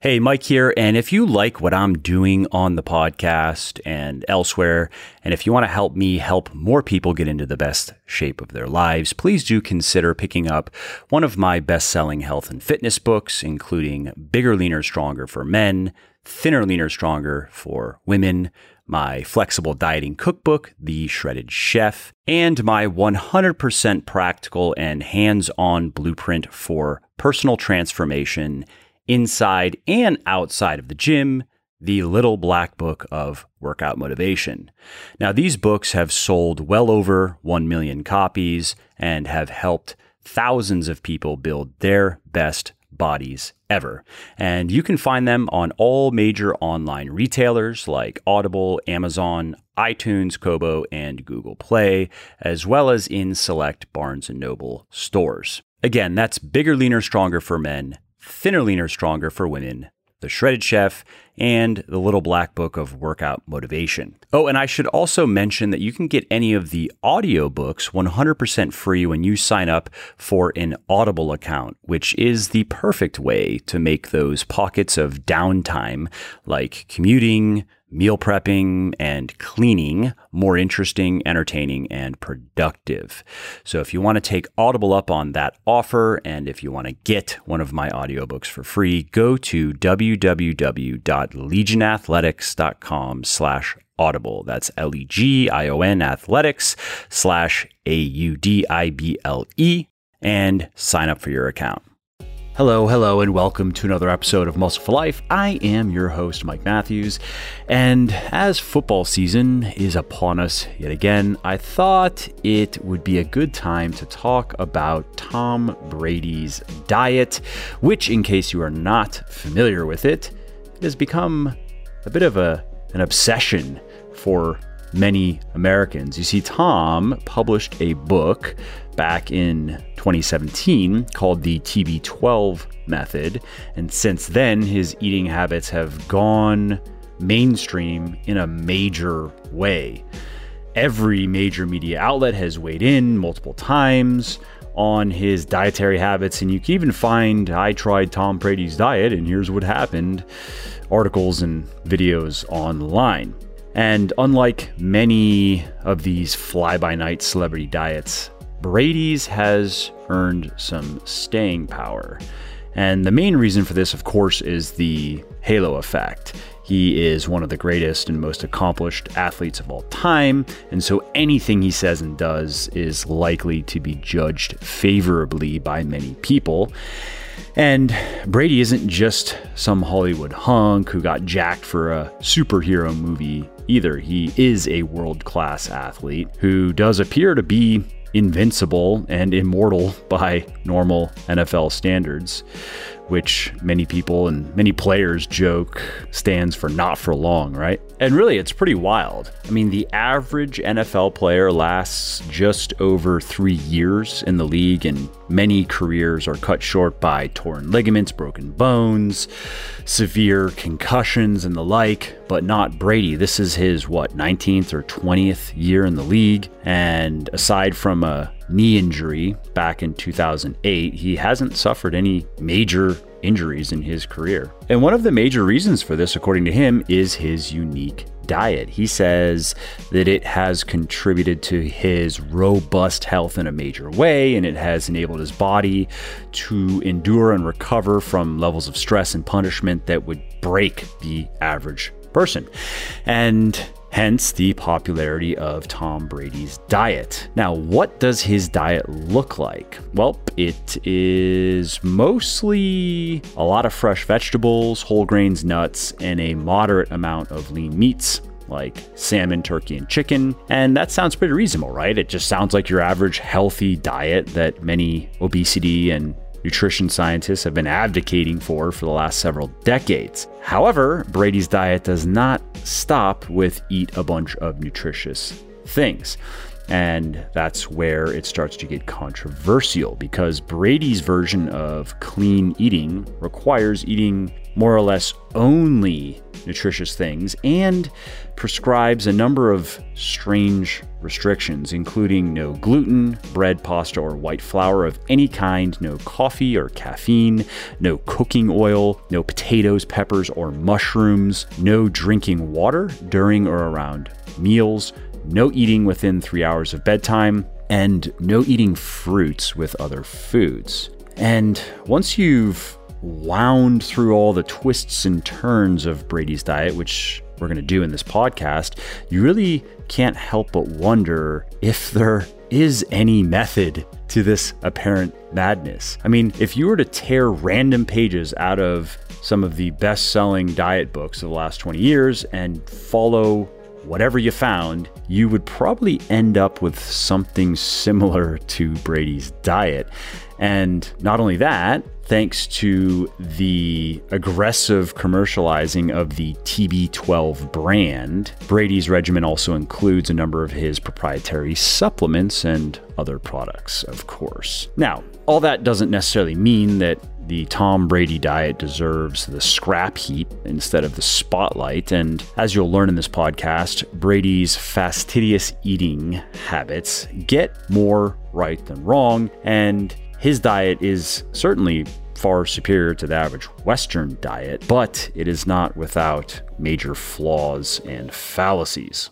Hey, Mike here. And if you like what I'm doing on the podcast and elsewhere, and if you want to help me help more people get into the best shape of their lives, please do consider picking up one of my best selling health and fitness books, including Bigger, Leaner, Stronger for Men, Thinner, Leaner, Stronger for Women, my flexible dieting cookbook, The Shredded Chef, and my 100% practical and hands on blueprint for personal transformation inside and outside of the gym, the Little Black Book of Workout Motivation. Now, these books have sold well over 1 million copies and have helped thousands of people build their best bodies ever. And you can find them on all major online retailers like Audible, Amazon, iTunes, Kobo, and Google Play, as well as in select Barnes & Noble stores. Again, that's Bigger, Leaner, Stronger for Men Thinner, Leaner, Stronger for Women, The Shredded Chef, and The Little Black Book of Workout Motivation. Oh, and I should also mention that you can get any of the audiobooks 100% free when you sign up for an Audible account, which is the perfect way to make those pockets of downtime like commuting, meal prepping, and cleaning more interesting, entertaining, and productive. So if you want to take Audible up on that offer and if you want to get one of my audiobooks for free, go to www.legionathletics.com slash audible. That's L-E-G-I-O-N athletics slash A-U-D-I-B-L-E and sign up for your account. Hello, hello, and welcome to another episode of Muscle for Life. I am your host, Mike Matthews, and as football season is upon us yet again, I thought it would be a good time to talk about Tom Brady's diet, which, in case you are not familiar with it, it has become a bit of a, an obsession for many Americans. You see, Tom published a book back in 2017 called the TB12 method. And since then, his eating habits have gone mainstream in a major way. Every major media outlet has weighed in multiple times on his dietary habits, and you can even find I tried Tom Brady's diet and here's what happened articles and videos online. And unlike many of these fly by night celebrity diets, Brady's has earned some staying power. And the main reason for this, of course, is the halo effect. He is one of the greatest and most accomplished athletes of all time, and so anything he says and does is likely to be judged favorably by many people. And Brady isn't just some Hollywood hunk who got jacked for a superhero movie either. He is a world class athlete who does appear to be invincible and immortal by normal NFL standards which many people and many players joke stands for not for long, right? And really, it's pretty wild. I mean, the average NFL player lasts just over three years in the league, and many careers are cut short by torn ligaments, broken bones, severe concussions, and the like, but not Brady. This is his, what, 19th or 20th year in the league. And aside from a knee injury back in 2008, he hasn't suffered any major injuries in his career. And one of the major reasons for this, according to him, is his unique diet. He says that it has contributed to his robust health in a major way, and it has enabled his body to endure and recover from levels of stress and punishment that would break the average person. And hence the popularity of Tom Brady's diet. Now, what does his diet look like? Well, it is mostly a lot of fresh vegetables, whole grains, nuts, and a moderate amount of lean meats like salmon, turkey, and chicken. And that sounds pretty reasonable, right? It just sounds like your average healthy diet that many obesity and nutrition scientists have been advocating for for the last several decades. However, Brady's diet does not stop with eat a bunch of nutritious things. And that's where it starts to get controversial because Brady's version of clean eating requires eating more or less only nutritious things and prescribes a number of strange restrictions, including no gluten, bread, pasta, or white flour of any kind, no coffee or caffeine, no cooking oil, no potatoes, peppers, or mushrooms, no drinking water during or around meals, no eating within three hours of bedtime, and no eating fruits with other foods. And once you've wound through all the twists and turns of Brady's diet, which we're going to do in this podcast, you really can't help but wonder if there is any method to this apparent madness. I mean, if you were to tear random pages out of some of the best selling diet books of the last 20 years and follow whatever you found, you would probably end up with something similar to Brady's diet. And not only that, thanks to the aggressive commercializing of the TB12 brand, Brady's regimen also includes a number of his proprietary supplements and other products, of course. Now, all that doesn't necessarily mean that the Tom Brady diet deserves the scrap heap instead of the spotlight. And as you'll learn in this podcast, Brady's fastidious eating habits get more right than wrong. And his diet is certainly far superior to the average Western diet, but it is not without major flaws and fallacies.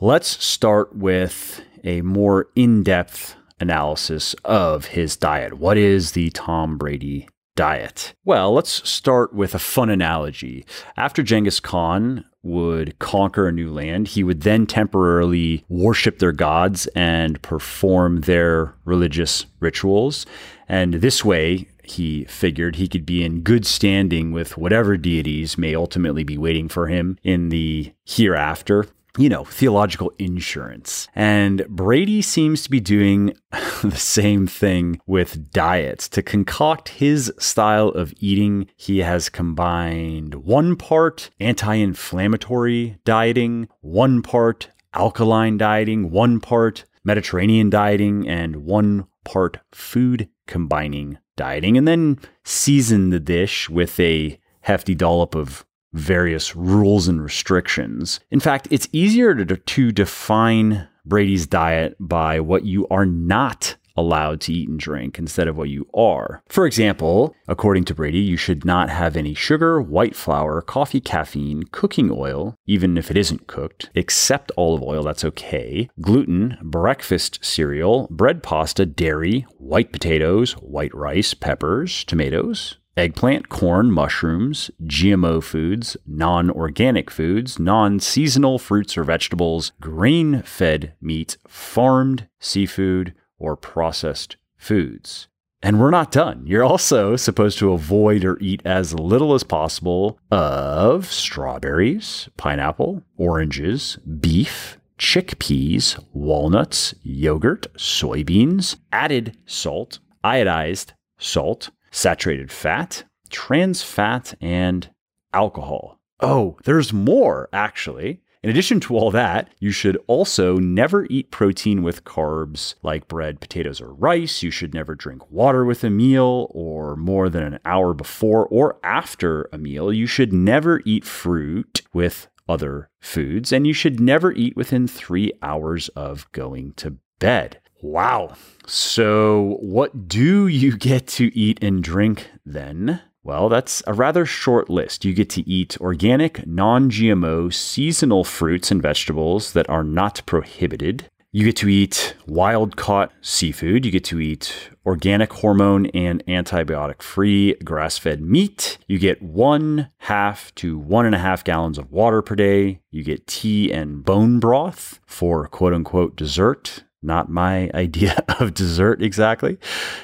Let's start with a more in depth analysis of his diet. What is the Tom Brady diet? Well, let's start with a fun analogy. After Genghis Khan would conquer a new land, he would then temporarily worship their gods and perform their religious rituals. And this way, he figured he could be in good standing with whatever deities may ultimately be waiting for him in the hereafter you know, theological insurance. And Brady seems to be doing the same thing with diets. To concoct his style of eating, he has combined one part anti inflammatory dieting, one part alkaline dieting, one part Mediterranean dieting, and one part food combining dieting, and then season the dish with a hefty dollop of various rules and restrictions. In fact, it's easier to, to define Brady's diet by what you are not allowed to eat and drink instead of what you are. For example, according to Brady, you should not have any sugar, white flour, coffee, caffeine, cooking oil, even if it isn't cooked, except olive oil, that's okay, gluten, breakfast cereal, bread pasta, dairy, white potatoes, white rice, peppers, tomatoes, eggplant, corn, mushrooms, GMO foods, non organic foods, non seasonal fruits or vegetables, grain fed meat, farmed seafood, or processed foods. And we're not done. You're also supposed to avoid or eat as little as possible of strawberries, pineapple, oranges, beef, chickpeas, walnuts, yogurt, soybeans, added salt, iodized salt, saturated fat, trans fat, and alcohol. Oh, there's more actually. In addition to all that, you should also never eat protein with carbs like bread, potatoes, or rice. You should never drink water with a meal or more than an hour before or after a meal. You should never eat fruit with other foods, and you should never eat within three hours of going to bed. Wow. So, what do you get to eat and drink then? Well, that's a rather short list. You get to eat organic, non GMO, seasonal fruits and vegetables that are not prohibited. You get to eat wild caught seafood. You get to eat organic hormone and antibiotic free grass fed meat. You get one half to one and a half gallons of water per day. You get tea and bone broth for quote unquote dessert not my idea of dessert exactly.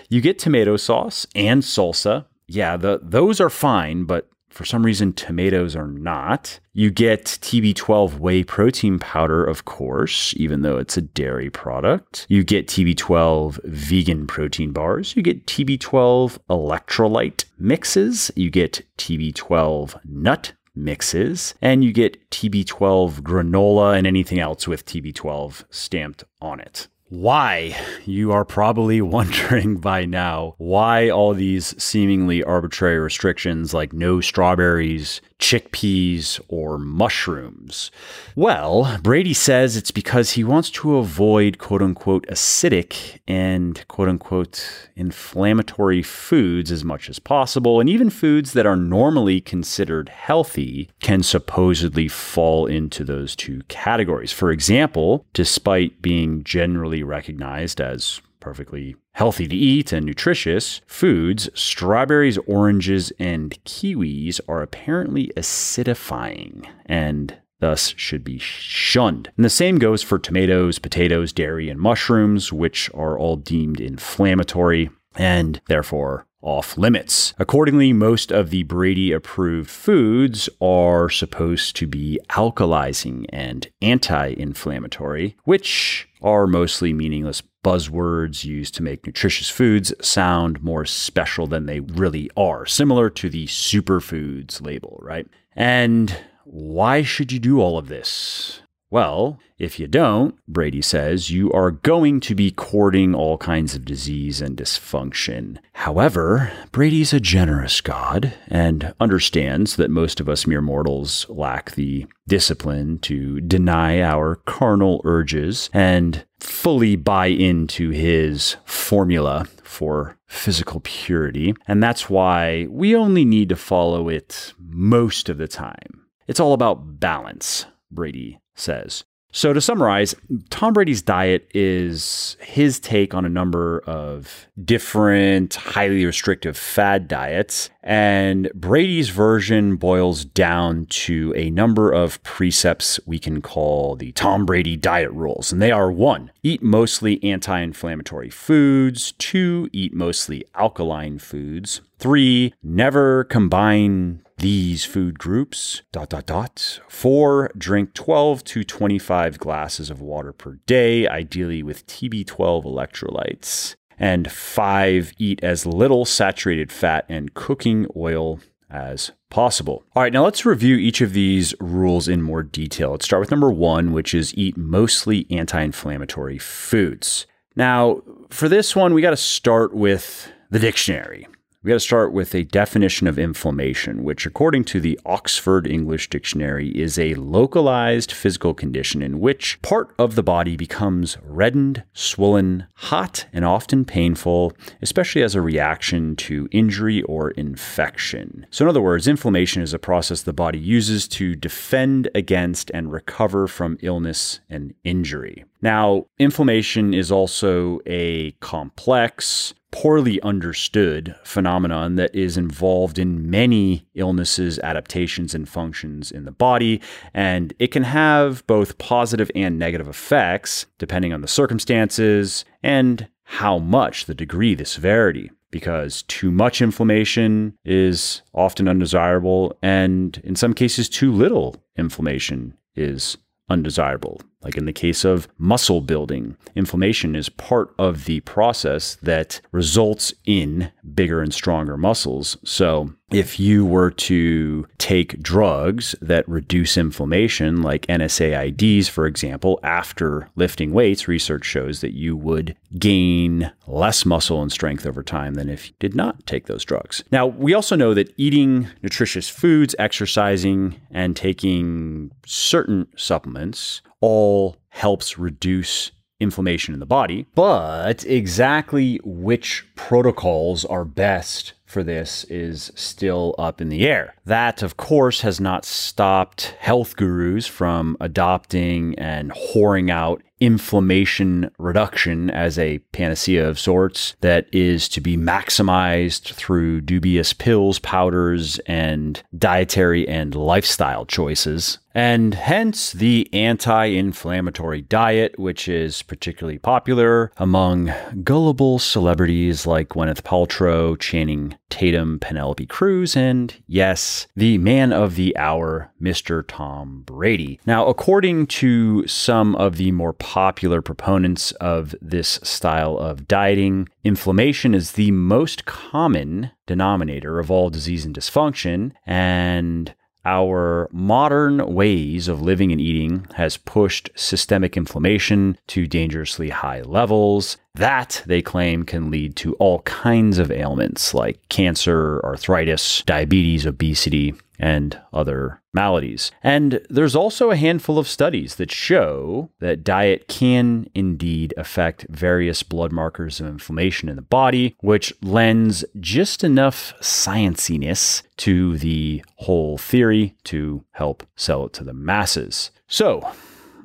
You get tomato sauce and salsa. Yeah, the, those are fine, but for some reason, tomatoes are not. You get TB12 whey protein powder, of course, even though it's a dairy product. You get TB12 vegan protein bars. You get TB12 electrolyte mixes. You get TB12 nut mixes, and you get TB12 granola and anything else with TB12 stamped on it. Why? You are probably wondering by now why all these seemingly arbitrary restrictions like no strawberries, chickpeas, or mushrooms. Well, Brady says it's because he wants to avoid quote unquote acidic and quote unquote inflammatory foods as much as possible. And even foods that are normally considered healthy can supposedly fall into those two categories. For example, despite being generally recognized as perfectly healthy to eat and nutritious foods, strawberries, oranges, and kiwis are apparently acidifying and thus should be shunned. And the same goes for tomatoes, potatoes, dairy, and mushrooms, which are all deemed inflammatory and therefore off limits. Accordingly, most of the Brady approved foods are supposed to be alkalizing and anti inflammatory, which are mostly meaningless buzzwords used to make nutritious foods sound more special than they really are, similar to the superfoods label, right? And why should you do all of this? Well, if you don't, Brady says, you are going to be courting all kinds of disease and dysfunction. However, Brady's a generous God and understands that most of us mere mortals lack the discipline to deny our carnal urges and fully buy into his formula for physical purity. And that's why we only need to follow it most of the time. It's all about balance, Brady says. So, to summarize, Tom Brady's diet is his take on a number of different highly restrictive fad diets. And Brady's version boils down to a number of precepts we can call the Tom Brady diet rules. And they are one, eat mostly anti inflammatory foods, two, eat mostly alkaline foods, three, never combine these food groups dot dot dot four drink 12 to 25 glasses of water per day ideally with tb12 electrolytes and five eat as little saturated fat and cooking oil as possible. All right, now let's review each of these rules in more detail. Let's start with number one, which is eat mostly anti inflammatory foods. Now, for this one, we got to start with the dictionary. We got to start with a definition of inflammation, which, according to the Oxford English Dictionary, is a localized physical condition in which part of the body becomes reddened, swollen, hot, and often painful, especially as a reaction to injury or infection. So, in other words, inflammation is a process the body uses to defend against and recover from illness and injury. Now, inflammation is also a complex, poorly understood phenomenon that is involved in many illnesses, adaptations, and functions in the body. And it can have both positive and negative effects depending on the circumstances and how much, the degree, the severity. Because too much inflammation is often undesirable, and in some cases, too little inflammation is undesirable. Like in the case of muscle building, inflammation is part of the process that results in bigger and stronger muscles. So, if you were to take drugs that reduce inflammation, like NSAIDs, for example, after lifting weights, research shows that you would gain less muscle and strength over time than if you did not take those drugs. Now, we also know that eating nutritious foods, exercising, and taking certain supplements all helps reduce inflammation in the body. But exactly which protocols are best for this is still up in the air. That, of course, has not stopped health gurus from adopting and whoring out inflammation reduction as a panacea of sorts that is to be maximized through dubious pills, powders, and dietary and lifestyle choices. And hence the anti inflammatory diet, which is particularly popular among gullible celebrities like Gwyneth Paltrow, Channing Tatum, Penelope Cruz, and yes, the man of the hour, Mr. Tom Brady. Now, according to some of the more popular proponents of this style of dieting, inflammation is the most common denominator of all disease and dysfunction, and our modern ways of living and eating has pushed systemic inflammation to dangerously high levels. That, they claim, can lead to all kinds of ailments like cancer, arthritis, diabetes, obesity, and other maladies. And there's also a handful of studies that show that diet can indeed affect various blood markers of inflammation in the body, which lends just enough scienciness to the whole theory to help sell it to the masses. So,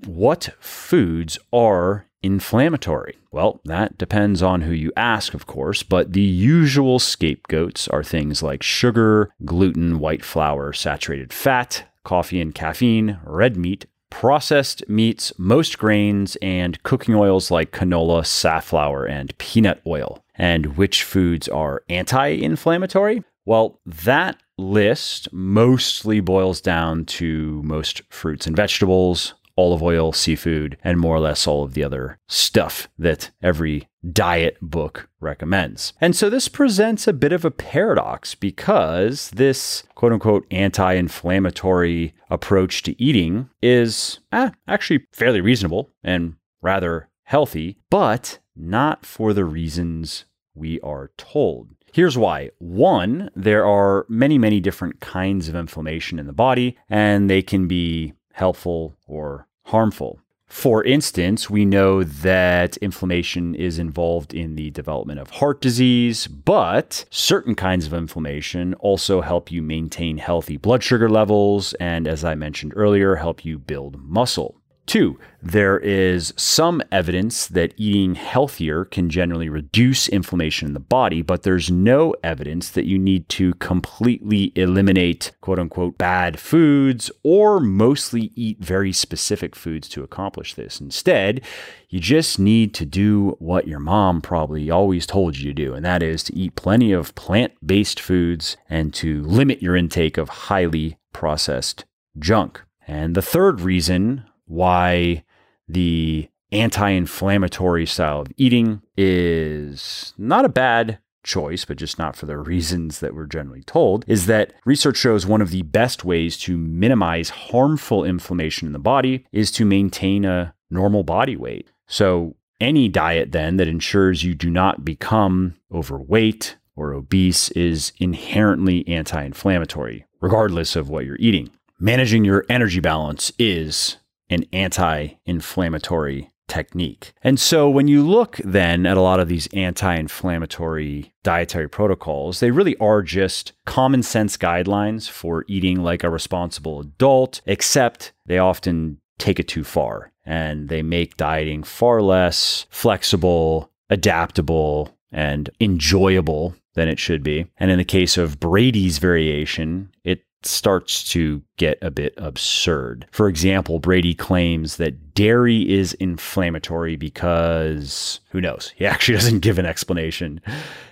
what foods are inflammatory? Well, that depends on who you ask, of course, but the usual scapegoats are things like sugar, gluten, white flour, saturated fat, coffee and caffeine, red meat, processed meats, most grains, and cooking oils like canola, safflower, and peanut oil. And which foods are anti inflammatory? Well, that list mostly boils down to most fruits and vegetables, olive oil, seafood, and more or less all of the other stuff that every diet book recommends. And so this presents a bit of a paradox because this quote unquote anti inflammatory approach to eating is eh, actually fairly reasonable and rather healthy, but not for the reasons we are told. Here's why. One, there are many, many different kinds of inflammation in the body, and they can be helpful or harmful. For instance, we know that inflammation is involved in the development of heart disease, but certain kinds of inflammation also help you maintain healthy blood sugar levels and, as I mentioned earlier, help you build muscle. Two, there is some evidence that eating healthier can generally reduce inflammation in the body, but there's no evidence that you need to completely eliminate quote unquote bad foods or mostly eat very specific foods to accomplish this. Instead, you just need to do what your mom probably always told you to do, and that is to eat plenty of plant based foods and to limit your intake of highly processed junk. And the third reason why the anti inflammatory style of eating is not a bad choice, but just not for the reasons that we're generally told, is that research shows one of the best ways to minimize harmful inflammation in the body is to maintain a normal body weight. So, any diet then that ensures you do not become overweight or obese is inherently anti inflammatory, regardless of what you're eating. Managing your energy balance is an anti inflammatory technique. And so when you look then at a lot of these anti inflammatory dietary protocols, they really are just common sense guidelines for eating like a responsible adult, except they often take it too far and they make dieting far less flexible, adaptable, and enjoyable than it should be. And in the case of Brady's variation, it starts to get a bit absurd. For example, Brady claims that dairy is inflammatory because who knows? He actually doesn't give an explanation.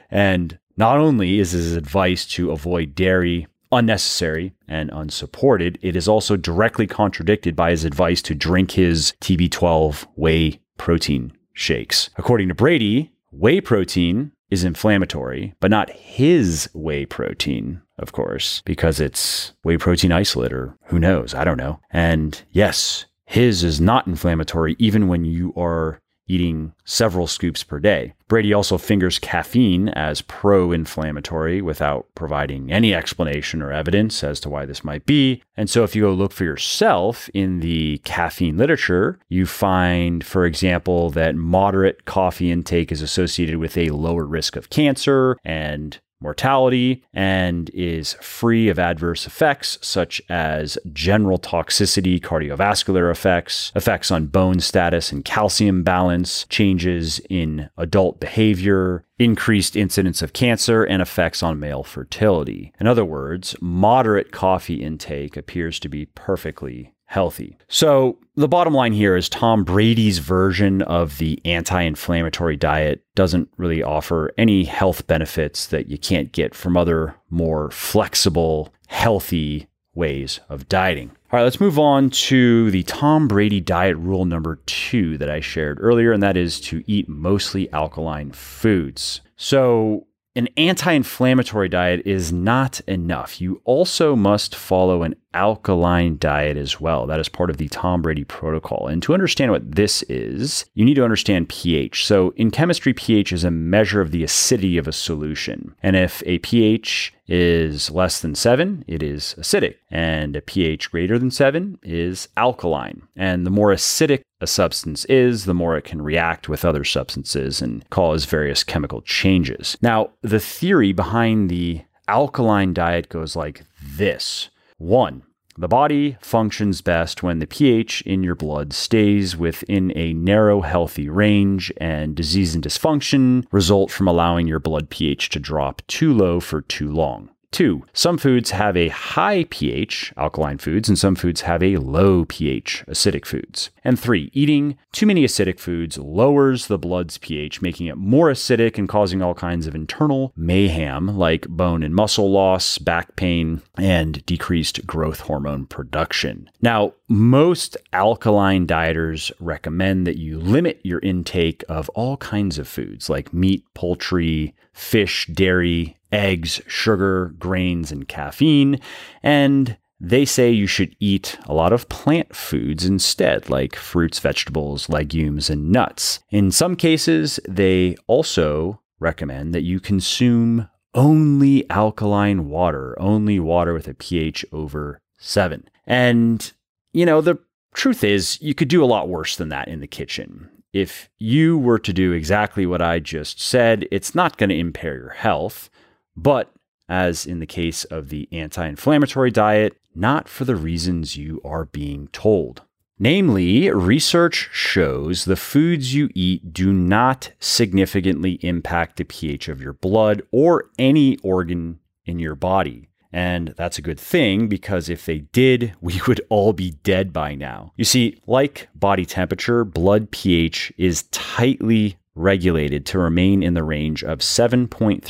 And not only is his advice to avoid dairy unnecessary and unsupported, it is also directly contradicted by his advice to drink his TB12 whey protein shakes. According to Brady, whey protein is inflammatory, but not his whey protein, of course, because it's whey protein isolate or who knows, I don't know. And yes, his is not inflammatory even when you are eating several scoops per day. Brady also fingers caffeine as pro inflammatory without providing any explanation or evidence as to why this might be. And so, if you go look for yourself in the caffeine literature, you find, for example, that moderate coffee intake is associated with a lower risk of cancer and mortality and is free of adverse effects such as general toxicity, cardiovascular effects, effects on bone status and calcium balance, changes in adult behavior, increased incidence of cancer, and effects on male fertility. In other words, moderate coffee intake appears to be perfectly healthy. So, the bottom line here is Tom Brady's version of the anti inflammatory diet doesn't really offer any health benefits that you can't get from other more flexible, healthy ways of dieting. All right, let's move on to the Tom Brady diet rule number two that I shared earlier, and that is to eat mostly alkaline foods. So, an anti inflammatory diet is not enough. You also must follow an alkaline diet as well. That is part of the Tom Brady protocol. And to understand what this is, you need to understand pH. So in chemistry, pH is a measure of the acidity of a solution. And if a pH is less than seven, it is acidic. And a pH greater than seven is alkaline. And the more acidic a substance is, the more it can react with other substances and cause various chemical changes. Now, the theory behind the alkaline diet goes like this. One, the body functions best when the pH in your blood stays within a narrow, healthy range, and disease and dysfunction result from allowing your blood pH to drop too low for too long. Two, some foods have a high pH, alkaline foods, and some foods have a low pH, acidic foods. And three, eating too many acidic foods lowers the blood's pH, making it more acidic and causing all kinds of internal mayhem like bone and muscle loss, back pain, and decreased growth hormone production. Now, most alkaline dieters recommend that you limit your intake of all kinds of foods like meat, poultry, fish, dairy, eggs, sugar, grains, and caffeine. And they say you should eat a lot of plant foods instead, like fruits, vegetables, legumes, and nuts. In some cases, they also recommend that you consume only alkaline water, only water with a pH over seven. And, you know, the truth is, you could do a lot worse than that in the kitchen. If you were to do exactly what I just said, it's not going to impair your health. But as in the case of the anti inflammatory diet, not for the reasons you are being told. Namely, research shows the foods you eat do not significantly impact the pH of your blood or any organ in your body. And that's a good thing because if they did, we would all be dead by now. You see, like body temperature, blood pH is tightly regulated to remain in the range of 7.36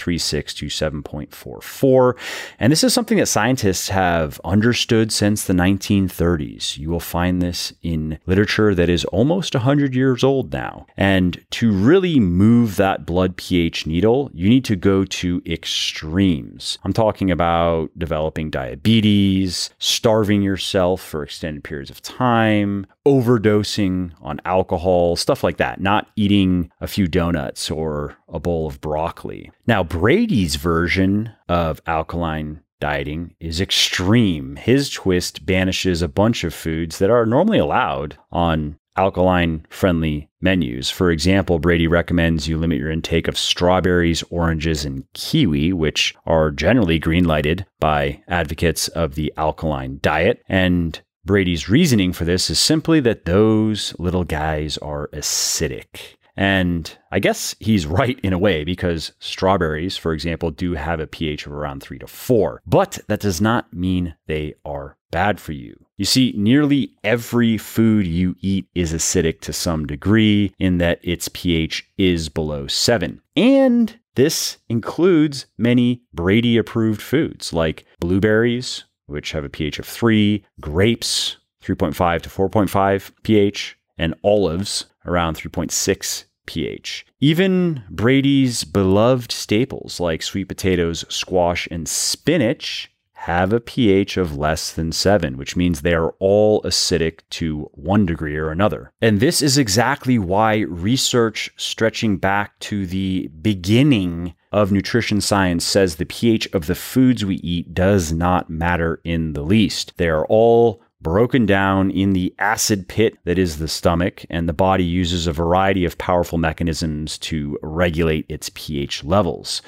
to 7.44. And this is something that scientists have understood since the 1930s. You will find this in literature that is almost 100 years old now. And to really move that blood pH needle, you need to go to extremes. I'm talking about developing diabetes, starving yourself for extended periods of time, overdosing on alcohol, stuff like that, not eating a few donuts or a bowl of broccoli. Now, Brady's version of alkaline dieting is extreme. His twist banishes a bunch of foods that are normally allowed on alkaline friendly menus. For example, Brady recommends you limit your intake of strawberries, oranges, and kiwi, which are generally green lighted by advocates of the alkaline diet. And Brady's reasoning for this is simply that those little guys are acidic. And I guess he's right in a way because strawberries, for example, do have a pH of around three to four, but that does not mean they are bad for you. You see, nearly every food you eat is acidic to some degree in that its pH is below seven. And this includes many Brady approved foods like blueberries, which have a pH of 3, grapes 3.5 to 4.5 pH, and olives around 3.6 pH. Even Brady's beloved staples like sweet potatoes, squash, and spinach have a pH of less than 7, which means they are all acidic to one degree or another. And this is exactly why research stretching back to the beginning of nutrition science says the pH of the foods we eat does not matter in the least. They are all broken down in the acid pit that is the stomach, and the body uses a variety of powerful mechanisms to regulate its pH levels.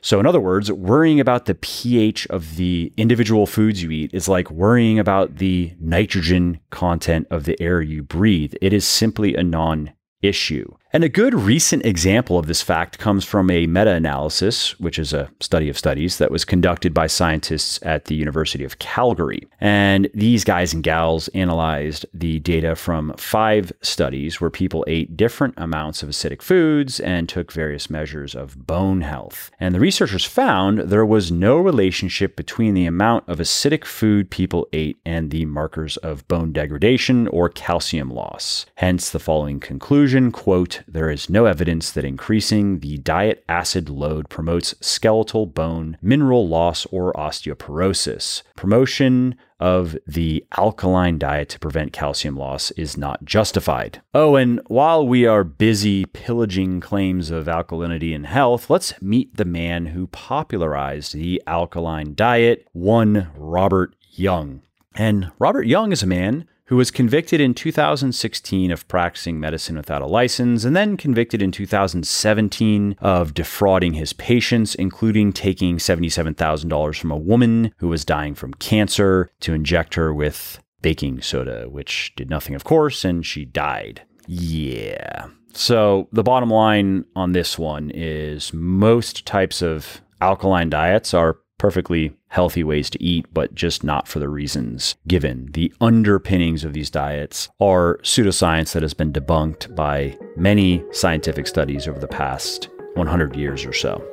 So, in other words, worrying about the pH of the individual foods you eat is like worrying about the nitrogen content of the air you breathe. It is simply a non issue. And a good recent example of this fact comes from a meta analysis, which is a study of studies that was conducted by scientists at the University of Calgary. And these guys and gals analyzed the data from five studies where people ate different amounts of acidic foods and took various measures of bone health. And the researchers found there was no relationship between the amount of acidic food people ate and the markers of bone degradation or calcium loss. Hence the following conclusion quote, there is no evidence that increasing the diet acid load promotes skeletal bone mineral loss or osteoporosis. Promotion of the alkaline diet to prevent calcium loss is not justified. Oh, and while we are busy pillaging claims of alkalinity and health, let's meet the man who popularized the alkaline diet, one Robert Young. And Robert Young is a man who was convicted in 2016 of practicing medicine without a license and then convicted in 2017 of defrauding his patients, including taking $77,000 from a woman who was dying from cancer to inject her with baking soda, which did nothing, of course, and she died. Yeah. So the bottom line on this one is most types of alkaline diets are perfectly healthy ways to eat, but just not for the reasons given. The underpinnings of these diets are pseudoscience that has been debunked by many scientific studies over the past 100 years or so.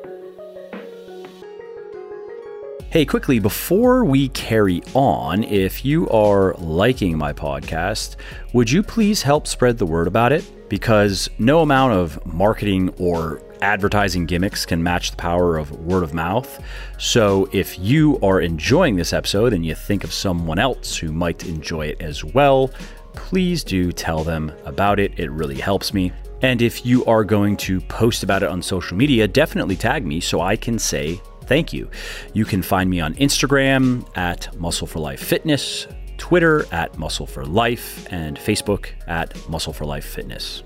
Hey, quickly, before we carry on, if you are liking my podcast, would you please help spread the word about it? Because no amount of marketing or advertising gimmicks can match the power of word of mouth. So if you are enjoying this episode and you think of someone else who might enjoy it as well, please do tell them about it. It really helps me. And if you are going to post about it on social media, definitely tag me so I can say thank you. You can find me on Instagram at Muscle for Life Fitness, Twitter at Muscle for Life, and Facebook at Muscle for Life Fitness.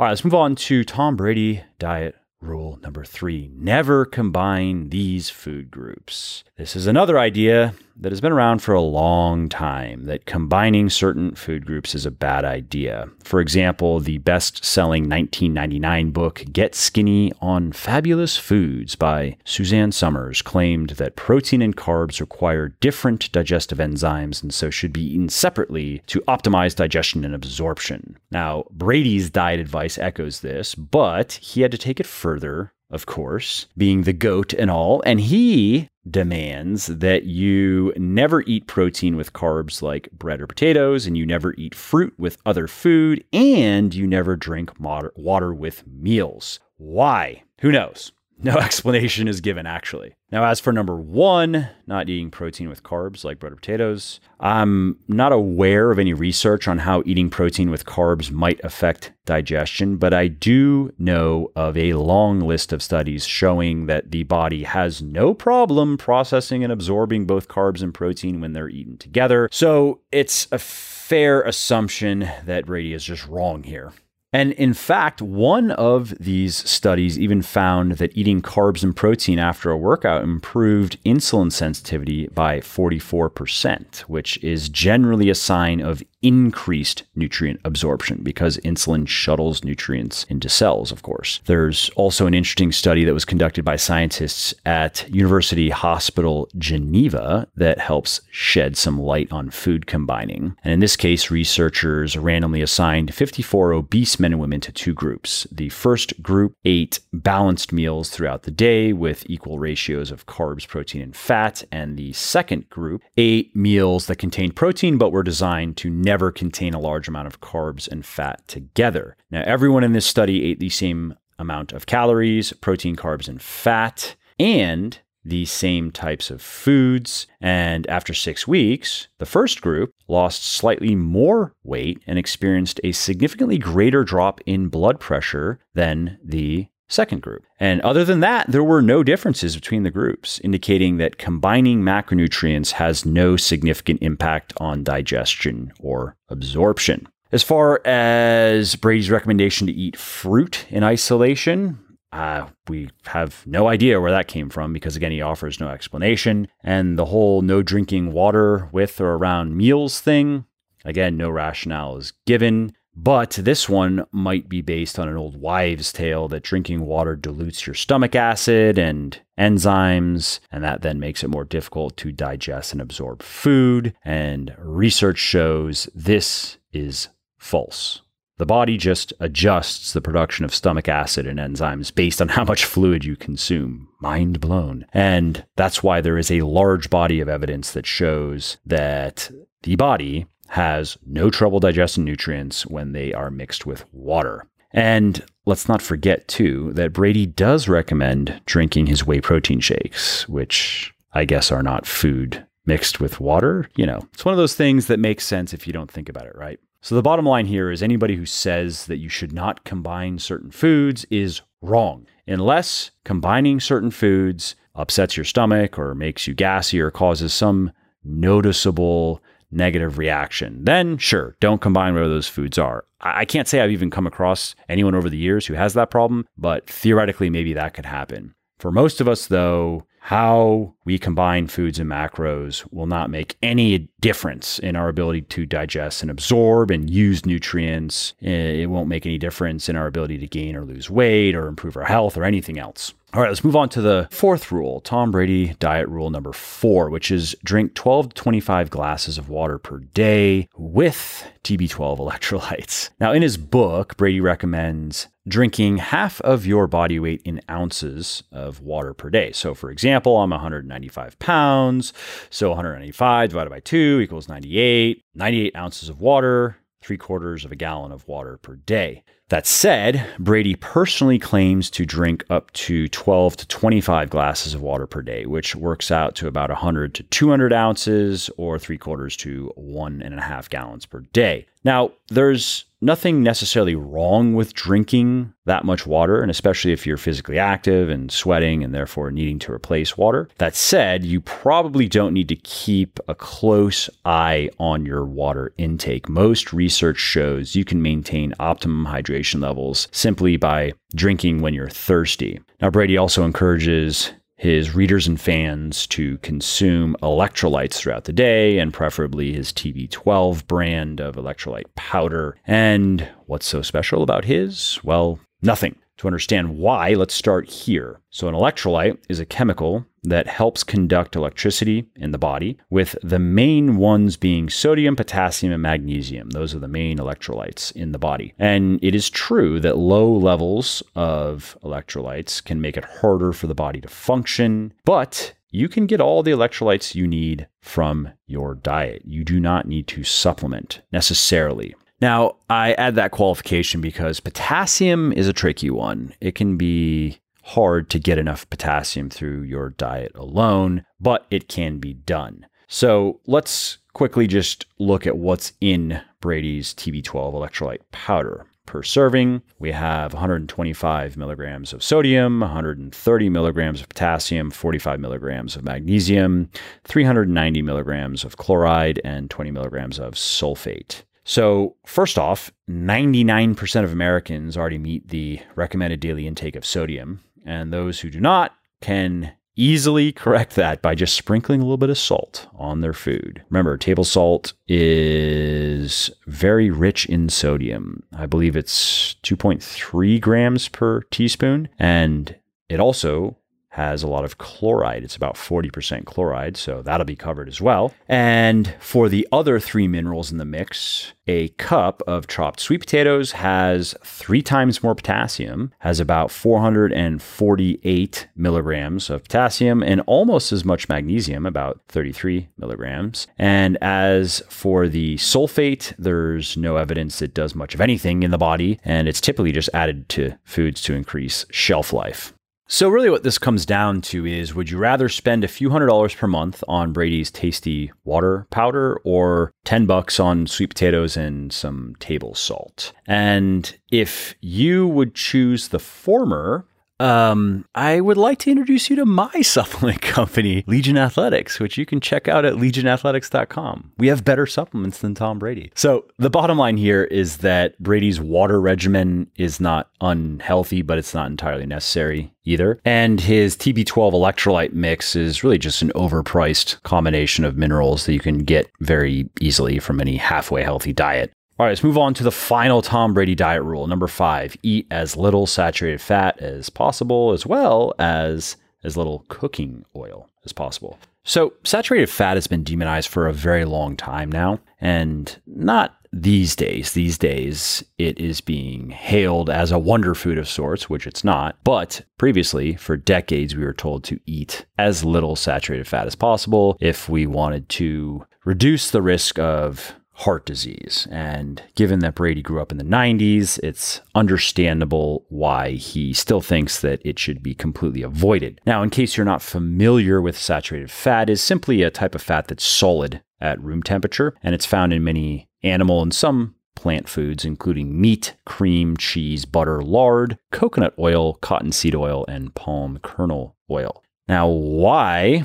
All right, let's move on to Tom Brady diet rule number three never combine these food groups. This is another idea that has been around for a long time that combining certain food groups is a bad idea. For example, the best selling 1999 book, Get Skinny on Fabulous Foods by Suzanne Somers, claimed that protein and carbs require different digestive enzymes and so should be eaten separately to optimize digestion and absorption. Now, Brady's diet advice echoes this, but he had to take it further of course, being the goat and all. And he demands that you never eat protein with carbs like bread or potatoes, and you never eat fruit with other food, and you never drink water with meals. Why? Who knows? No explanation is given, actually. Now, as for number one, not eating protein with carbs like bread or potatoes, I'm not aware of any research on how eating protein with carbs might affect digestion, but I do know of a long list of studies showing that the body has no problem processing and absorbing both carbs and protein when they're eaten together. So it's a fair assumption that Brady is just wrong here. And in fact, one of these studies even found that eating carbs and protein after a workout improved insulin sensitivity by 44%, which is generally a sign of increased nutrient absorption because insulin shuttles nutrients into cells, of course. There's also an interesting study that was conducted by scientists at University Hospital Geneva that helps shed some light on food combining. And in this case, researchers randomly assigned 54 obese men and women to two groups. The first group ate balanced meals throughout the day with equal ratios of carbs, protein, and fat. And the second group ate meals that contained protein but were designed to never contain a large amount of carbs and fat together. Now, everyone in this study ate the same amount of calories, protein, carbs, and fat, and the same types of foods. And after six weeks, the first group lost slightly more weight and experienced a significantly greater drop in blood pressure than the second group. And other than that, there were no differences between the groups, indicating that combining macronutrients has no significant impact on digestion or absorption. As far as Brady's recommendation to eat fruit in isolation, uh, we have no idea where that came from because, again, he offers no explanation. And the whole no drinking water with or around meals thing, again, no rationale is given. But this one might be based on an old wives' tale that drinking water dilutes your stomach acid and enzymes, and that then makes it more difficult to digest and absorb food. And research shows this is false. The body just adjusts the production of stomach acid and enzymes based on how much fluid you consume. Mind blown. And that's why there is a large body of evidence that shows that the body has no trouble digesting nutrients when they are mixed with water. And let's not forget, too, that Brady does recommend drinking his whey protein shakes, which I guess are not food mixed with water. You know, it's one of those things that makes sense if you don't think about it, right? So the bottom line here is anybody who says that you should not combine certain foods is wrong. Unless combining certain foods upsets your stomach or makes you gassy or causes some noticeable negative reaction, then sure, don't combine whatever those foods are. I can't say I've even come across anyone over the years who has that problem, but theoretically, maybe that could happen. For most of us, though, how we combine foods and macros will not make any difference in our ability to digest and absorb and use nutrients. It won't make any difference in our ability to gain or lose weight or improve our health or anything else. All right, let's move on to the fourth rule, Tom Brady diet rule number four, which is drink 12 to 25 glasses of water per day with TB12 electrolytes. Now, in his book, Brady recommends drinking half of your body weight in ounces of water per day. So, for example, I'm 195 pounds. So, 195 divided by two equals 98. 98 ounces of water, three quarters of a gallon of water per day. That said, Brady personally claims to drink up to 12 to 25 glasses of water per day, which works out to about 100 to 200 ounces or three quarters to one and a half gallons per day. Now, there's nothing necessarily wrong with drinking that much water, and especially if you're physically active and sweating and therefore needing to replace water. That said, you probably don't need to keep a close eye on your water intake. Most research shows you can maintain optimum hydration levels simply by drinking when you're thirsty. Now, Brady also encourages his readers and fans to consume electrolytes throughout the day and preferably his TB12 brand of electrolyte powder. And what's so special about his? Well, nothing. To understand why, let's start here. So, an electrolyte is a chemical that helps conduct electricity in the body, with the main ones being sodium, potassium, and magnesium. Those are the main electrolytes in the body. And it is true that low levels of electrolytes can make it harder for the body to function, but you can get all the electrolytes you need from your diet. You do not need to supplement necessarily. Now, I add that qualification because potassium is a tricky one. It can be hard to get enough potassium through your diet alone, but it can be done. So let's quickly just look at what's in Brady's TB12 electrolyte powder. Per serving, we have 125 milligrams of sodium, 130 milligrams of potassium, 45 milligrams of magnesium, 390 milligrams of chloride, and 20 milligrams of sulfate. So, first off, 99% of Americans already meet the recommended daily intake of sodium, and those who do not can easily correct that by just sprinkling a little bit of salt on their food. Remember, table salt is very rich in sodium. I believe it's 2.3 grams per teaspoon, and it also has a lot of chloride. It's about 40% chloride, so that'll be covered as well. And for the other three minerals in the mix, a cup of chopped sweet potatoes has three times more potassium, has about 448 milligrams of potassium, and almost as much magnesium, about 33 milligrams. And as for the sulfate, there's no evidence it does much of anything in the body, and it's typically just added to foods to increase shelf life. So, really, what this comes down to is would you rather spend a few hundred dollars per month on Brady's tasty water powder or 10 bucks on sweet potatoes and some table salt? And if you would choose the former, um, I would like to introduce you to my supplement company, Legion Athletics, which you can check out at legionathletics.com. We have better supplements than Tom Brady. So, the bottom line here is that Brady's water regimen is not unhealthy, but it's not entirely necessary either. And his TB12 electrolyte mix is really just an overpriced combination of minerals that you can get very easily from any halfway healthy diet. All right, let's move on to the final Tom Brady diet rule. Number five, eat as little saturated fat as possible, as well as as little cooking oil as possible. So, saturated fat has been demonized for a very long time now, and not these days. These days, it is being hailed as a wonder food of sorts, which it's not. But previously, for decades, we were told to eat as little saturated fat as possible if we wanted to reduce the risk of heart disease. And given that Brady grew up in the 90s, it's understandable why he still thinks that it should be completely avoided. Now, in case you're not familiar with saturated fat, is simply a type of fat that's solid at room temperature, and it's found in many animal and some plant foods, including meat, cream, cheese, butter, lard, coconut oil, cottonseed oil, and palm kernel oil. Now, why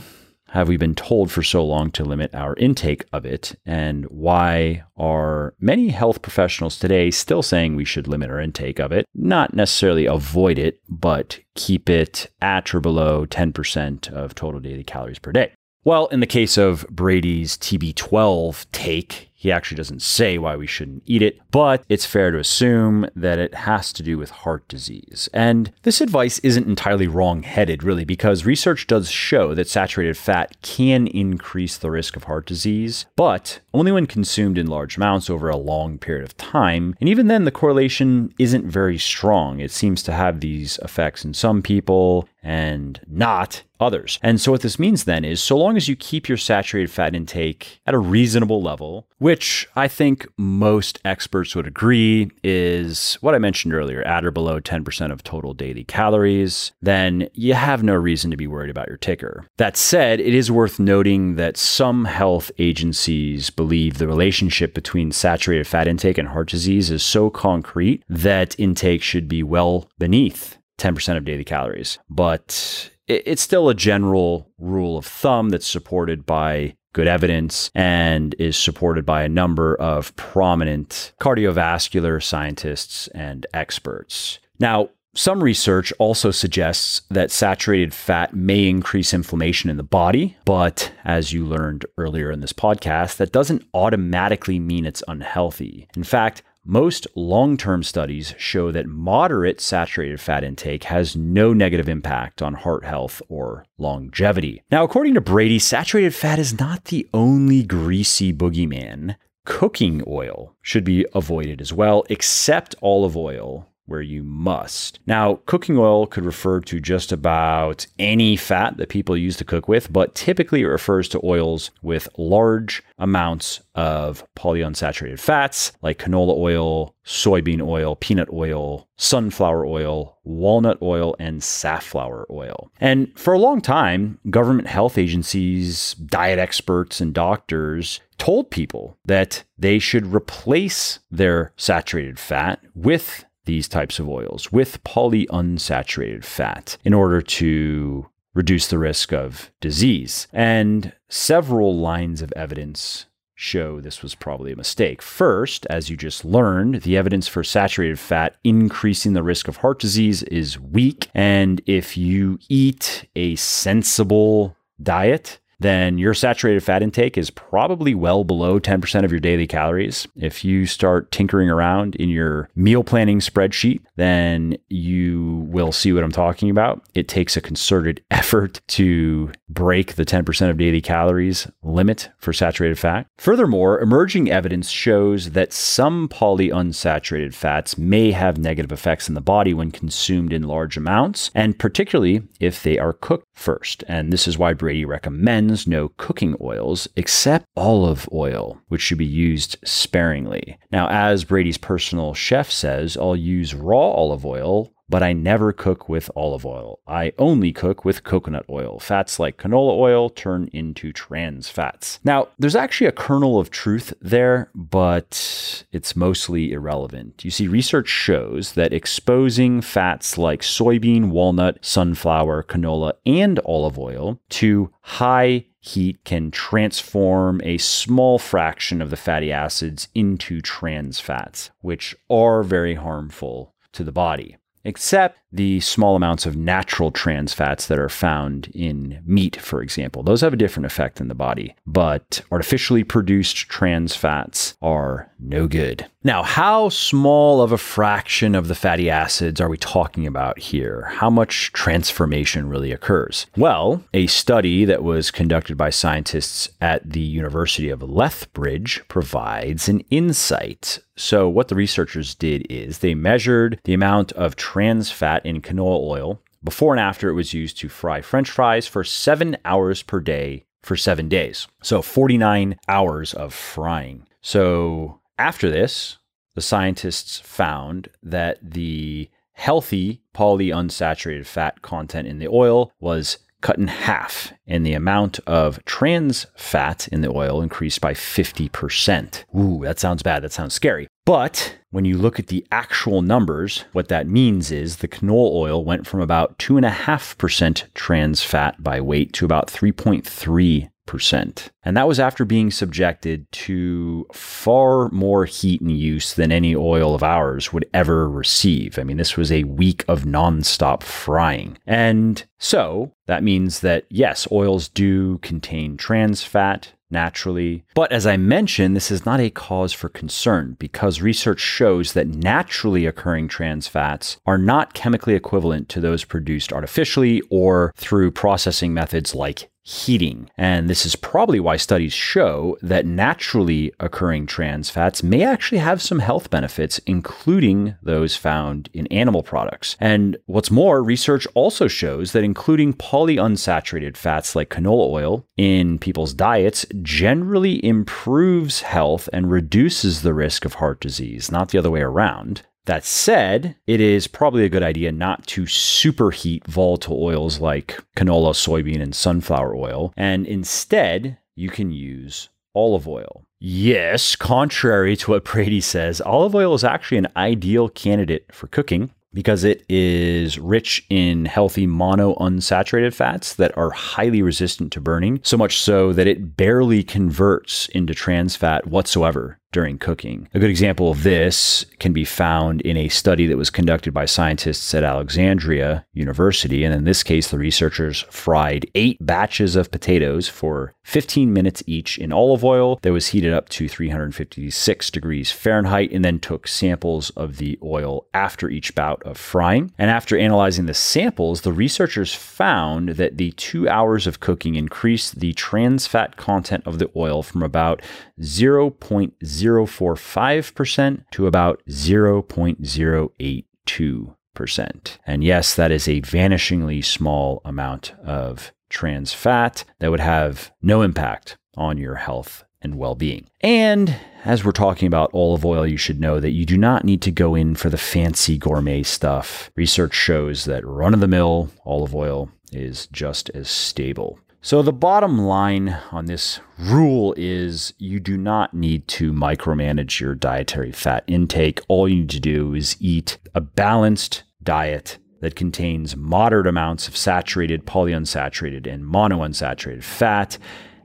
have we been told for so long to limit our intake of it? And why are many health professionals today still saying we should limit our intake of it? Not necessarily avoid it, but keep it at or below 10% of total daily calories per day. Well, in the case of Brady's TB12 take, he actually doesn't say why we shouldn't eat it, but it's fair to assume that it has to do with heart disease. And this advice isn't entirely wrong headed, really, because research does show that saturated fat can increase the risk of heart disease, but only when consumed in large amounts over a long period of time. And even then, the correlation isn't very strong. It seems to have these effects in some people and not others. And so, what this means then is so long as you keep your saturated fat intake at a reasonable level, which I think most experts would agree is what I mentioned earlier at or below 10% of total daily calories, then you have no reason to be worried about your ticker. That said, it is worth noting that some health agencies believe the relationship between saturated fat intake and heart disease is so concrete that intake should be well beneath 10% of daily calories. But it's still a general rule of thumb that's supported by good evidence and is supported by a number of prominent cardiovascular scientists and experts. Now, some research also suggests that saturated fat may increase inflammation in the body, but as you learned earlier in this podcast, that doesn't automatically mean it's unhealthy. In fact, most long term studies show that moderate saturated fat intake has no negative impact on heart health or longevity. Now, according to Brady, saturated fat is not the only greasy boogeyman. Cooking oil should be avoided as well, except olive oil where you must. Now, cooking oil could refer to just about any fat that people use to cook with, but typically it refers to oils with large amounts of polyunsaturated fats like canola oil, soybean oil, peanut oil, sunflower oil, walnut oil, and safflower oil. And for a long time, government health agencies, diet experts, and doctors told people that they should replace their saturated fat with these types of oils with polyunsaturated fat in order to reduce the risk of disease. And several lines of evidence show this was probably a mistake. First, as you just learned, the evidence for saturated fat increasing the risk of heart disease is weak. And if you eat a sensible diet, then your saturated fat intake is probably well below 10% of your daily calories. If you start tinkering around in your meal planning spreadsheet, then you will see what I'm talking about. It takes a concerted effort to break the 10% of daily calories limit for saturated fat. Furthermore, emerging evidence shows that some polyunsaturated fats may have negative effects in the body when consumed in large amounts, and particularly if they are cooked first. And this is why Brady recommends no cooking oils except olive oil, which should be used sparingly. Now, as Brady's personal chef says, I'll use raw olive oil but I never cook with olive oil. I only cook with coconut oil. Fats like canola oil turn into trans fats. Now, there's actually a kernel of truth there, but it's mostly irrelevant. You see, research shows that exposing fats like soybean, walnut, sunflower, canola, and olive oil to high heat can transform a small fraction of the fatty acids into trans fats, which are very harmful to the body except the small amounts of natural trans fats that are found in meat, for example. Those have a different effect in the body, but artificially produced trans fats are no good. Now, how small of a fraction of the fatty acids are we talking about here? How much transformation really occurs? Well, a study that was conducted by scientists at the University of Lethbridge provides an insight. So, what the researchers did is they measured the amount of trans fat in canola oil before and after it was used to fry french fries for seven hours per day for seven days. So, 49 hours of frying. So after this, the scientists found that the healthy polyunsaturated fat content in the oil was cut in half, and the amount of trans fat in the oil increased by 50%. Ooh, that sounds bad. That sounds scary. But when you look at the actual numbers, what that means is the canola oil went from about 2.5% trans fat by weight to about 3.3 percent And that was after being subjected to far more heat and use than any oil of ours would ever receive. I mean, this was a week of nonstop frying. And so that means that yes, oils do contain trans fat naturally. But as I mentioned, this is not a cause for concern because research shows that naturally occurring trans fats are not chemically equivalent to those produced artificially or through processing methods like heating. And this is probably why studies show that naturally occurring trans fats may actually have some health benefits, including those found in animal products. And what's more, research also shows that including polyunsaturated fats like canola oil in people's diets generally improves health and reduces the risk of heart disease, not the other way around. That said, it is probably a good idea not to superheat volatile oils like canola, soybean, and sunflower oil, and instead, you can use olive oil. Yes, contrary to what Brady says, olive oil is actually an ideal candidate for cooking because it is rich in healthy monounsaturated fats that are highly resistant to burning, so much so that it barely converts into trans fat whatsoever during cooking. A good example of this can be found in a study that was conducted by scientists at Alexandria University. And in this case, the researchers fried eight batches of potatoes for 15 minutes each in olive oil that was heated up to 356 degrees Fahrenheit and then took samples of the oil after each bout of frying. And after analyzing the samples, the researchers found that the two hours of cooking increased the trans fat content of the oil from about 0.0 0.045% to about 0.082%. And yes, that is a vanishingly small amount of trans fat that would have no impact on your health and well being. And as we're talking about olive oil, you should know that you do not need to go in for the fancy gourmet stuff. Research shows that run of the mill olive oil is just as stable. So, the bottom line on this rule is you do not need to micromanage your dietary fat intake. All you need to do is eat a balanced diet that contains moderate amounts of saturated, polyunsaturated, and monounsaturated fat,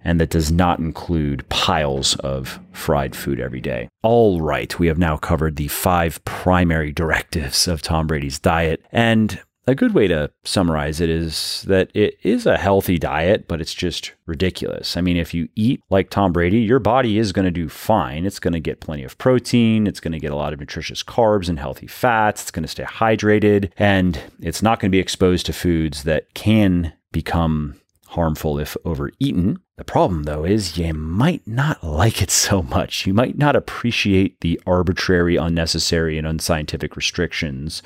and that does not include piles of fried food every day. All right, we have now covered the five primary directives of Tom Brady's diet. And a good way to summarize it is that it is a healthy diet, but it's just ridiculous. I mean, if you eat like Tom Brady, your body is going to do fine. It's going to get plenty of protein, it's going to get a lot of nutritious carbs and healthy fats, it's going to stay hydrated, and it's not going to be exposed to foods that can become harmful if overeaten. The problem, though, is you might not like it so much. You might not appreciate the arbitrary, unnecessary, and unscientific restrictions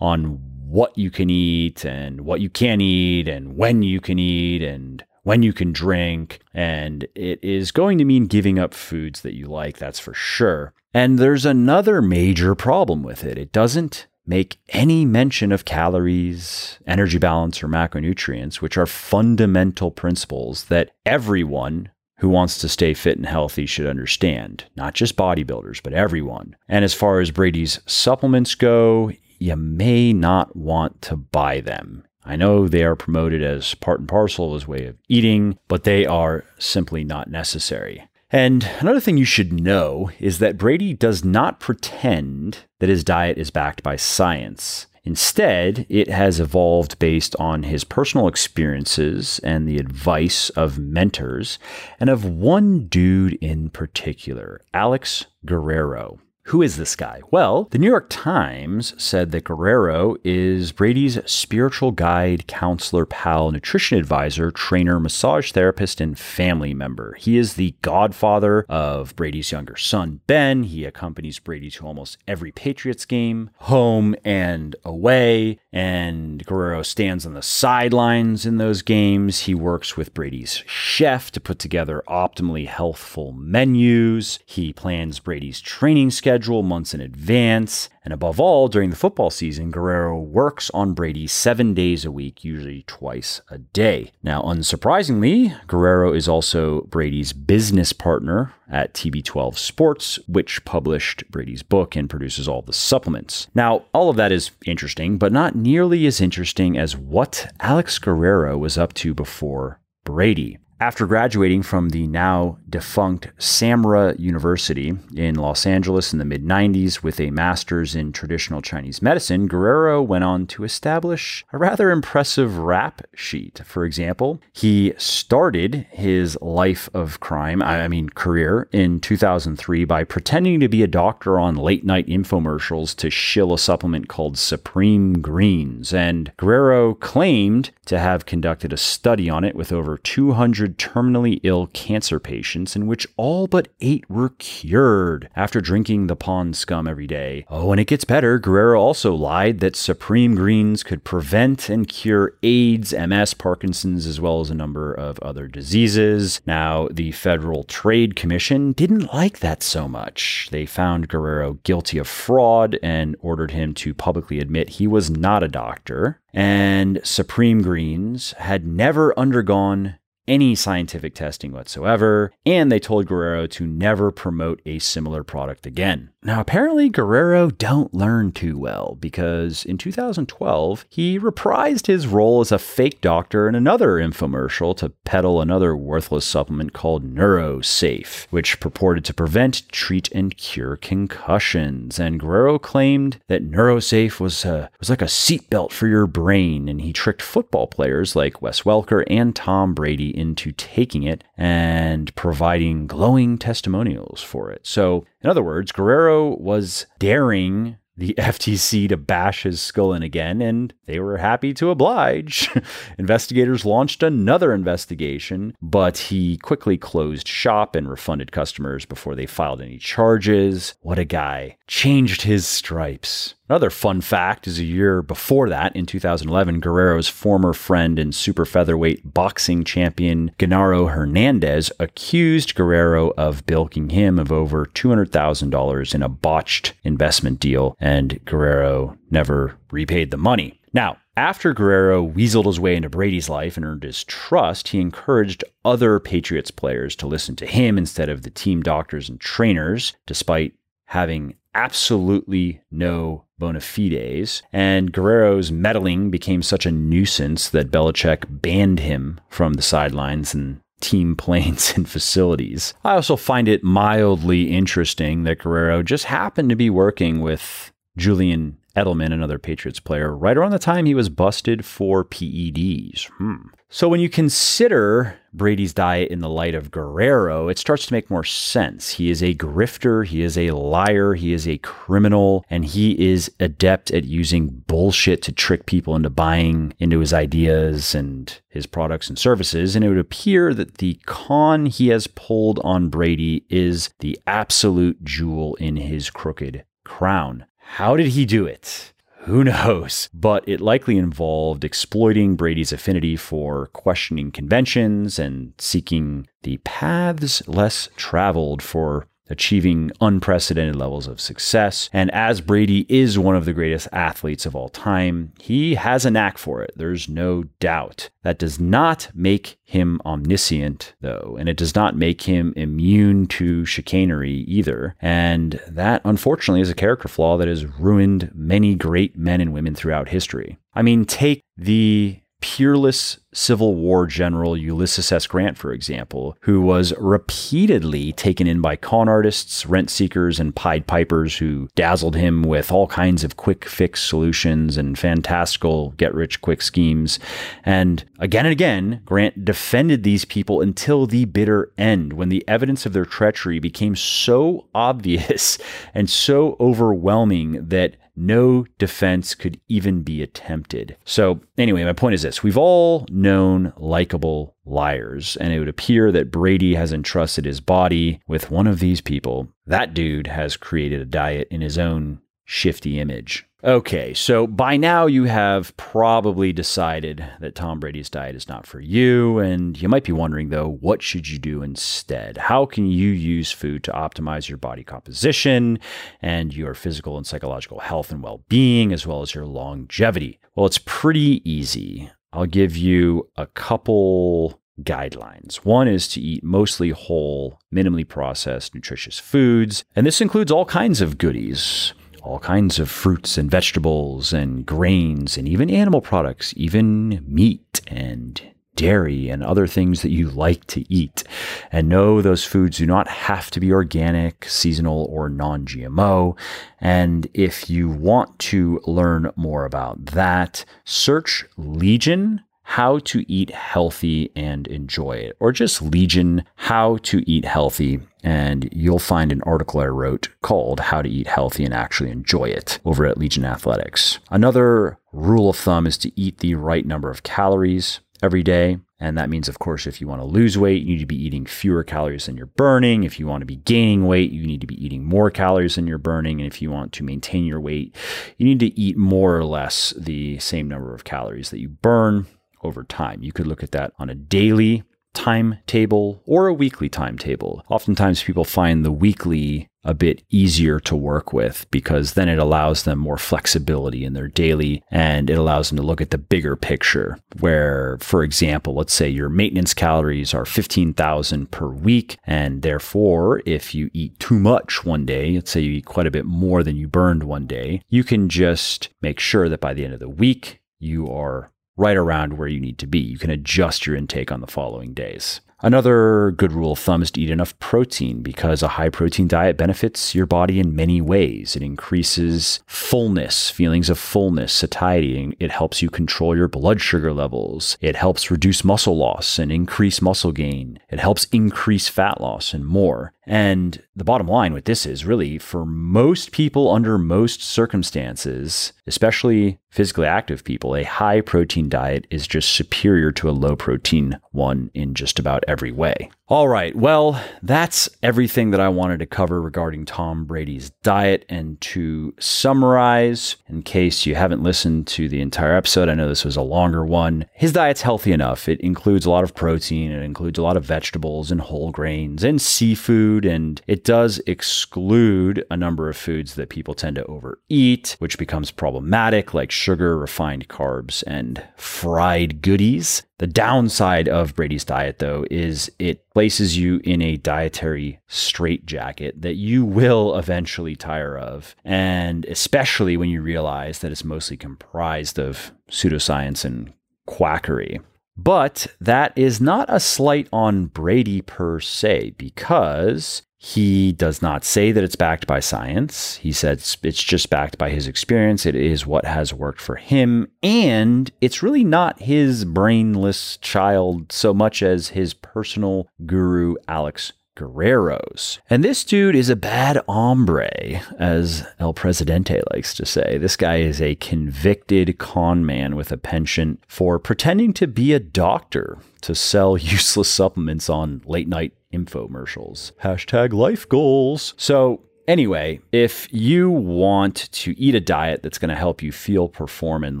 on what you can eat and what you can't eat and when you can eat and when you can drink. And it is going to mean giving up foods that you like, that's for sure. And there's another major problem with it it doesn't make any mention of calories, energy balance, or macronutrients, which are fundamental principles that everyone who wants to stay fit and healthy should understand, not just bodybuilders, but everyone. And as far as Brady's supplements go, you may not want to buy them. I know they are promoted as part and parcel as way of eating, but they are simply not necessary. And another thing you should know is that Brady does not pretend that his diet is backed by science. Instead, it has evolved based on his personal experiences and the advice of mentors, and of one dude in particular, Alex Guerrero. Who is this guy? Well, the New York Times said that Guerrero is Brady's spiritual guide, counselor, pal, nutrition advisor, trainer, massage therapist, and family member. He is the godfather of Brady's younger son, Ben. He accompanies Brady to almost every Patriots game, home and away. And Guerrero stands on the sidelines in those games. He works with Brady's chef to put together optimally healthful menus. He plans Brady's training schedule schedule months in advance. And above all, during the football season, Guerrero works on Brady seven days a week, usually twice a day. Now, unsurprisingly, Guerrero is also Brady's business partner at TB12 Sports, which published Brady's book and produces all the supplements. Now, all of that is interesting, but not nearly as interesting as what Alex Guerrero was up to before Brady. After graduating from the now defunct Samra University in Los Angeles in the mid 90s with a master's in traditional Chinese medicine, Guerrero went on to establish a rather impressive rap sheet. For example, he started his life of crime, I mean career, in 2003 by pretending to be a doctor on late night infomercials to shill a supplement called Supreme Greens. And Guerrero claimed to have conducted a study on it with over 200 terminally ill cancer patients, in which all but eight were cured after drinking the pond scum every day. Oh, and it gets better. Guerrero also lied that Supreme Greens could prevent and cure AIDS, MS, Parkinson's, as well as a number of other diseases. Now, the Federal Trade Commission didn't like that so much. They found Guerrero guilty of fraud and ordered him to publicly admit he was not a doctor. And Supreme Greens had never undergone any scientific testing whatsoever, and they told Guerrero to never promote a similar product again. Now, apparently, Guerrero don't learn too well because in 2012, he reprised his role as a fake doctor in another infomercial to peddle another worthless supplement called NeuroSafe, which purported to prevent, treat, and cure concussions. And Guerrero claimed that NeuroSafe was, a, was like a seatbelt for your brain, and he tricked football players like Wes Welker and Tom Brady into taking it and providing glowing testimonials for it. So, in other words, Guerrero was daring the FTC to bash his skull in again, and they were happy to oblige. Investigators launched another investigation, but he quickly closed shop and refunded customers before they filed any charges. What a guy. Changed his stripes. Another fun fact is a year before that, in 2011, Guerrero's former friend and super featherweight boxing champion Genaro Hernandez accused Guerrero of bilking him of over $200,000 in a botched investment deal, and Guerrero never repaid the money. Now, after Guerrero weaseled his way into Brady's life and earned his trust, he encouraged other Patriots players to listen to him instead of the team doctors and trainers, despite having absolutely no bona fides. And Guerrero's meddling became such a nuisance that Belichick banned him from the sidelines and team planes and facilities. I also find it mildly interesting that Guerrero just happened to be working with Julian Edelman, another Patriots player, right around the time he was busted for PEDs. Hmm. So when you consider Brady's diet in the light of Guerrero, it starts to make more sense. He is a grifter, he is a liar, he is a criminal, and he is adept at using bullshit to trick people into buying into his ideas and his products and services. And it would appear that the con he has pulled on Brady is the absolute jewel in his crooked crown. How did he do it? Who knows? But it likely involved exploiting Brady's affinity for questioning conventions and seeking the paths less traveled for achieving unprecedented levels of success. And as Brady is one of the greatest athletes of all time, he has a knack for it. There's no doubt. That does not make him omniscient, though, and it does not make him immune to chicanery either. And that, unfortunately, is a character flaw that has ruined many great men and women throughout history. I mean, take the peerless Civil War General Ulysses S. Grant, for example, who was repeatedly taken in by con artists, rent seekers, and Pied Pipers who dazzled him with all kinds of quick fix solutions and fantastical get rich quick schemes. And again and again, Grant defended these people until the bitter end when the evidence of their treachery became so obvious and so overwhelming that no defense could even be attempted. So, anyway, my point is this we've all known likable liars, and it would appear that Brady has entrusted his body with one of these people. That dude has created a diet in his own shifty image. Okay, so by now you have probably decided that Tom Brady's diet is not for you, and you might be wondering though, what should you do instead? How can you use food to optimize your body composition and your physical and psychological health and well being, as well as your longevity? Well, it's pretty easy. I'll give you a couple guidelines. One is to eat mostly whole, minimally processed, nutritious foods, and this includes all kinds of goodies all kinds of fruits and vegetables and grains and even animal products, even meat and dairy and other things that you like to eat. And no, those foods do not have to be organic, seasonal, or non GMO. And if you want to learn more about that, search Legion how to eat healthy and enjoy it, or just Legion, how to eat healthy. And you'll find an article I wrote called How to Eat Healthy and Actually Enjoy It over at Legion Athletics. Another rule of thumb is to eat the right number of calories every day. And that means, of course, if you want to lose weight, you need to be eating fewer calories than you're burning. If you want to be gaining weight, you need to be eating more calories than you're burning. And if you want to maintain your weight, you need to eat more or less the same number of calories that you burn over time. You could look at that on a daily timetable or a weekly timetable. Oftentimes, people find the weekly a bit easier to work with because then it allows them more flexibility in their daily and it allows them to look at the bigger picture. Where, for example, let's say your maintenance calories are 15,000 per week, and therefore, if you eat too much one day, let's say you eat quite a bit more than you burned one day, you can just make sure that by the end of the week, you are right around where you need to be. You can adjust your intake on the following days. Another good rule of thumb is to eat enough protein because a high protein diet benefits your body in many ways. It increases fullness, feelings of fullness, satiety. It helps you control your blood sugar levels. It helps reduce muscle loss and increase muscle gain. It helps increase fat loss and more. And the bottom line with this is really for most people under most circumstances, especially physically active people, a high protein diet is just superior to a low protein one in just about every way. All right. Well, that's everything that I wanted to cover regarding Tom Brady's diet. And to summarize, in case you haven't listened to the entire episode, I know this was a longer one. His diet's healthy enough. It includes a lot of protein, it includes a lot of vegetables and whole grains and seafood. And it does exclude a number of foods that people tend to overeat, which becomes problematic, like sugar, refined carbs, and fried goodies. The downside of Brady's diet, though, is it places you in a dietary straitjacket that you will eventually tire of. And especially when you realize that it's mostly comprised of pseudoscience and quackery. But that is not a slight on Brady per se, because he does not say that it's backed by science. He says it's just backed by his experience. It is what has worked for him. And it's really not his brainless child so much as his personal guru, Alex Guerrero's. And this dude is a bad hombre, as El Presidente likes to say. This guy is a convicted con man with a penchant for pretending to be a doctor to sell useless supplements on late night infomercials. Hashtag life goals. So, Anyway, if you want to eat a diet that's going to help you feel, perform, and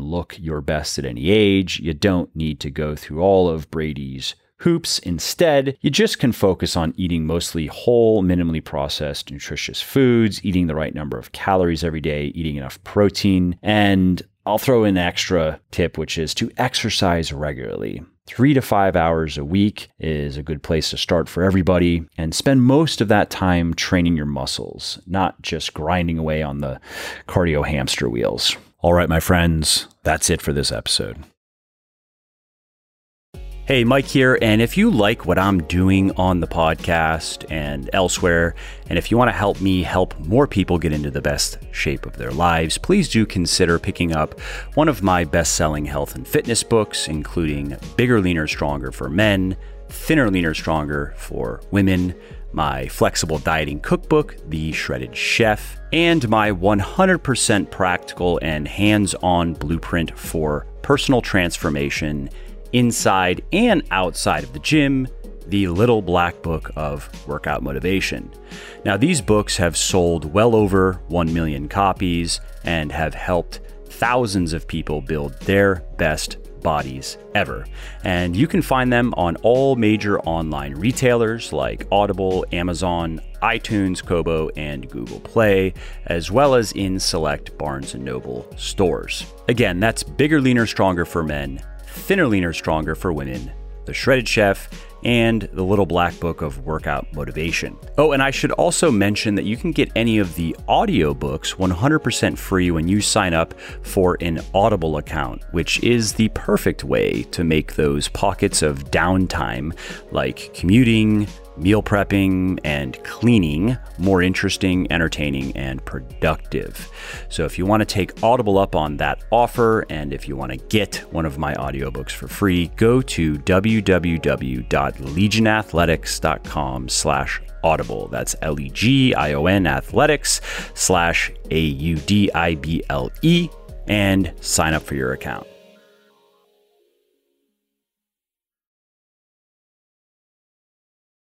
look your best at any age, you don't need to go through all of Brady's hoops. Instead, you just can focus on eating mostly whole, minimally processed, nutritious foods, eating the right number of calories every day, eating enough protein, and I'll throw in an extra tip, which is to exercise regularly. Three to five hours a week is a good place to start for everybody and spend most of that time training your muscles, not just grinding away on the cardio hamster wheels. All right, my friends, that's it for this episode. Hey, Mike here. And if you like what I'm doing on the podcast and elsewhere, and if you want to help me help more people get into the best shape of their lives, please do consider picking up one of my best selling health and fitness books, including Bigger, Leaner, Stronger for Men, Thinner, Leaner, Stronger for Women, my flexible dieting cookbook, The Shredded Chef, and my 100% practical and hands on blueprint for personal transformation inside and outside of the gym, the Little Black Book of Workout Motivation. Now, these books have sold well over 1 million copies and have helped thousands of people build their best bodies ever. And you can find them on all major online retailers like Audible, Amazon, iTunes, Kobo, and Google Play, as well as in select Barnes & Noble stores. Again, that's Bigger, Leaner, Stronger for men Thinner, Leaner, Stronger for Women, The Shredded Chef, and the Little Black Book of Workout Motivation. Oh, and I should also mention that you can get any of the audiobooks 100% free when you sign up for an Audible account, which is the perfect way to make those pockets of downtime like commuting, meal prepping, and cleaning more interesting, entertaining, and productive. So, if you want to take Audible up on that offer, and if you want to get one of my audiobooks for free, go to www.legionathletics.com slash audible. That's L-E-G-I-O-N athletics slash A-U-D-I-B-L-E and sign up for your account.